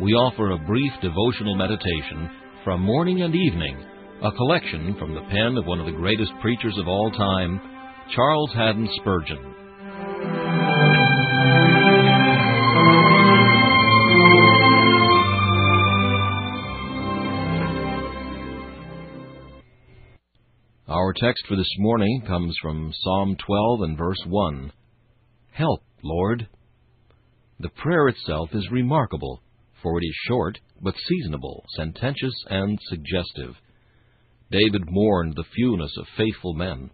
we offer a brief devotional meditation from morning and evening, a collection from the pen of one of the greatest preachers of all time, Charles Haddon Spurgeon. Our text for this morning comes from Psalm 12 and verse 1. Help, Lord. The prayer itself is remarkable for it is short, but seasonable, sententious, and suggestive. David mourned the fewness of faithful men,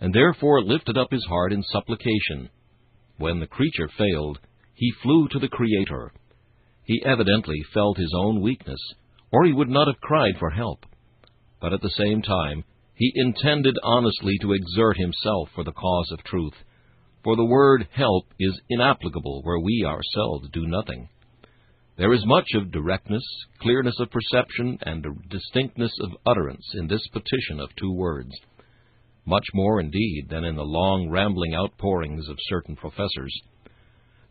and therefore lifted up his heart in supplication. When the creature failed, he flew to the Creator. He evidently felt his own weakness, or he would not have cried for help. But at the same time, he intended honestly to exert himself for the cause of truth, for the word help is inapplicable where we ourselves do nothing. There is much of directness, clearness of perception, and distinctness of utterance in this petition of two words. Much more, indeed, than in the long, rambling outpourings of certain professors.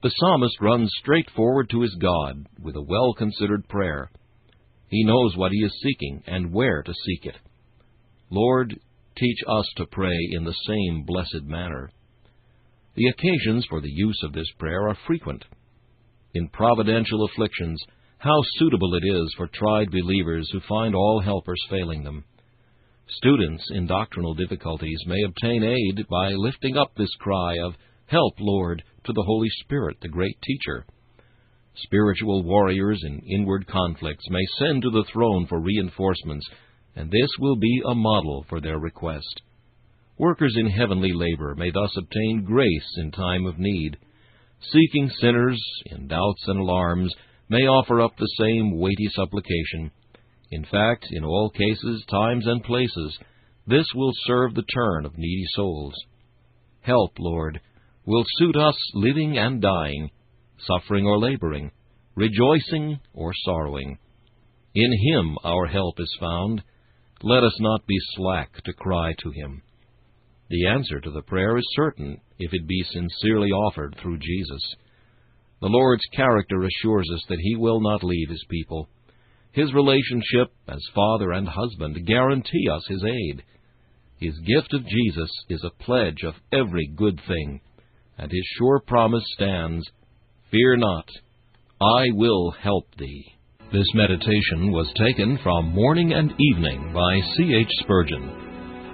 The psalmist runs straight forward to his God with a well considered prayer. He knows what he is seeking and where to seek it. Lord, teach us to pray in the same blessed manner. The occasions for the use of this prayer are frequent in providential afflictions, how suitable it is for tried believers who find all helpers failing them. Students in doctrinal difficulties may obtain aid by lifting up this cry of, Help, Lord, to the Holy Spirit, the great teacher. Spiritual warriors in inward conflicts may send to the throne for reinforcements, and this will be a model for their request. Workers in heavenly labor may thus obtain grace in time of need seeking sinners in doubts and alarms may offer up the same weighty supplication. In fact, in all cases, times, and places, this will serve the turn of needy souls. Help, Lord, will suit us living and dying, suffering or laboring, rejoicing or sorrowing. In Him our help is found. Let us not be slack to cry to Him. The answer to the prayer is certain if it be sincerely offered through Jesus. The Lord's character assures us that He will not leave His people. His relationship as father and husband guarantee us His aid. His gift of Jesus is a pledge of every good thing, and His sure promise stands, Fear not, I will help thee. This meditation was taken from Morning and Evening by C. H. Spurgeon.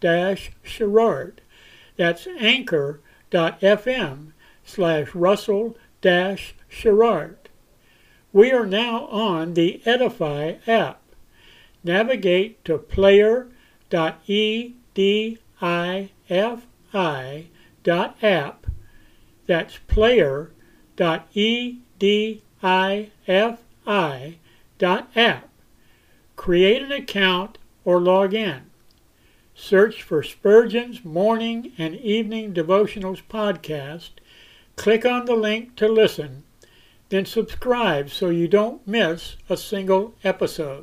dash sherrard. That's anchor.fm slash russell dash sherrard. We are now on the Edify app. Navigate to player.edifi dot app. That's player dot e d i f i dot app. Create an account or log in. Search for Spurgeon's Morning and Evening Devotionals podcast. Click on the link to listen, then subscribe so you don't miss a single episode.